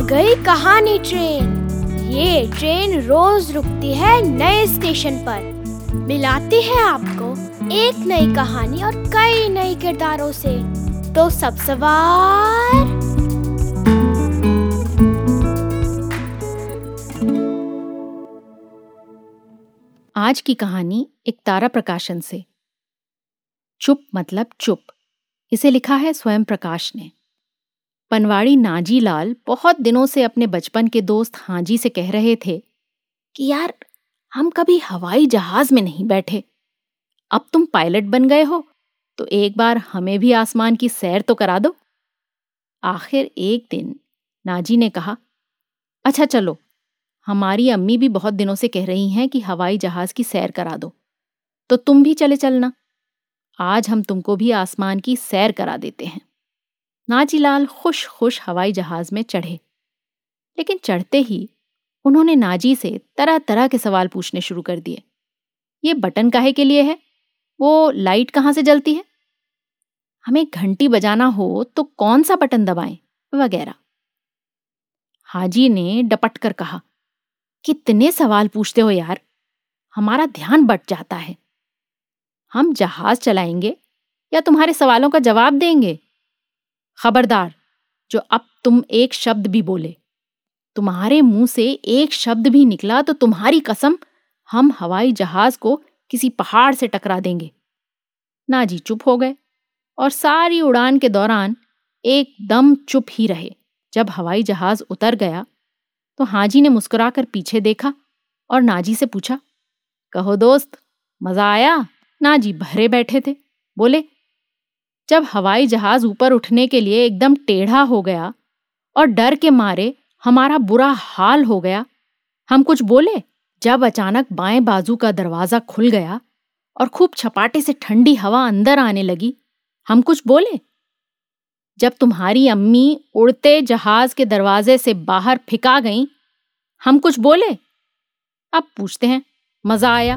कहानी ट्रेन। ये ट्रेन रोज रुकती है नए स्टेशन पर। मिलाती है आपको एक नई कहानी और कई नए किरदारों से। तो सब सवार। आज की कहानी एक तारा प्रकाशन से। चुप मतलब चुप। इसे लिखा है स्वयं प्रकाश ने। पनवाड़ी नाजी लाल बहुत दिनों से अपने बचपन के दोस्त हाजी से कह रहे थे कि यार, हम कभी हवाई जहाज़ में नहीं बैठे। अब तुम पायलट बन गए हो तो एक बार हमें भी आसमान की सैर तो करा दो। आखिर एक दिन नाजी ने कहा अच्छा चलो, हमारी अम्मी भी बहुत दिनों से कह रही हैं कि हवाई जहाज़ की सैर करा दो तो तुम भी चले चलना। आज हम तुमको भी आसमान की सैर करा देते हैं। नाजीलाल खुश खुश हवाई जहाज़ में चढ़े। लेकिन चढ़ते ही उन्होंने नाजी से तरह तरह के सवाल पूछने शुरू कर दिए। ये बटन काहे के लिए है? वो लाइट कहाँ से जलती है? हमें घंटी बजाना हो तो कौन सा बटन दबाएँ? वगैरह। हाजी ने डपट कर कहा, कितने सवाल पूछते हो यार। हमारा ध्यान बट जाता है। हम जहाज़ चलाएँगे या तुम्हारे सवालों का जवाब देंगे? खबरदार, जो अब तुम एक शब्द भी बोले। तुम्हारे मुँह से एक शब्द भी निकला तो तुम्हारी कसम, हम हवाई जहाज़ को किसी पहाड़ से टकरा देंगे। नाजी चुप हो गए और सारी उड़ान के दौरान एकदम चुप ही रहे। जब हवाई जहाज़ उतर गया तो हाजी ने मुस्कुराकर पीछे देखा और नाजी से पूछा, कहो दोस्त, मज़ा आया? नाजी भरे बैठे थे, बोले जब हवाई जहाज़ ऊपर उठने के लिए एकदम टेढ़ा हो गया और डर के मारे हमारा बुरा हाल हो गया, हम कुछ बोले, जब अचानक बाएँ बाजू का दरवाज़ा खुल गया और खूब छपाटे से ठंडी हवा अंदर आने लगी, हम कुछ बोले? जब तुम्हारी अम्मी उड़ते जहाज़ के दरवाजे से बाहर फिका गई, हम कुछ बोले? अब पूछते हैं, मज़ा आया।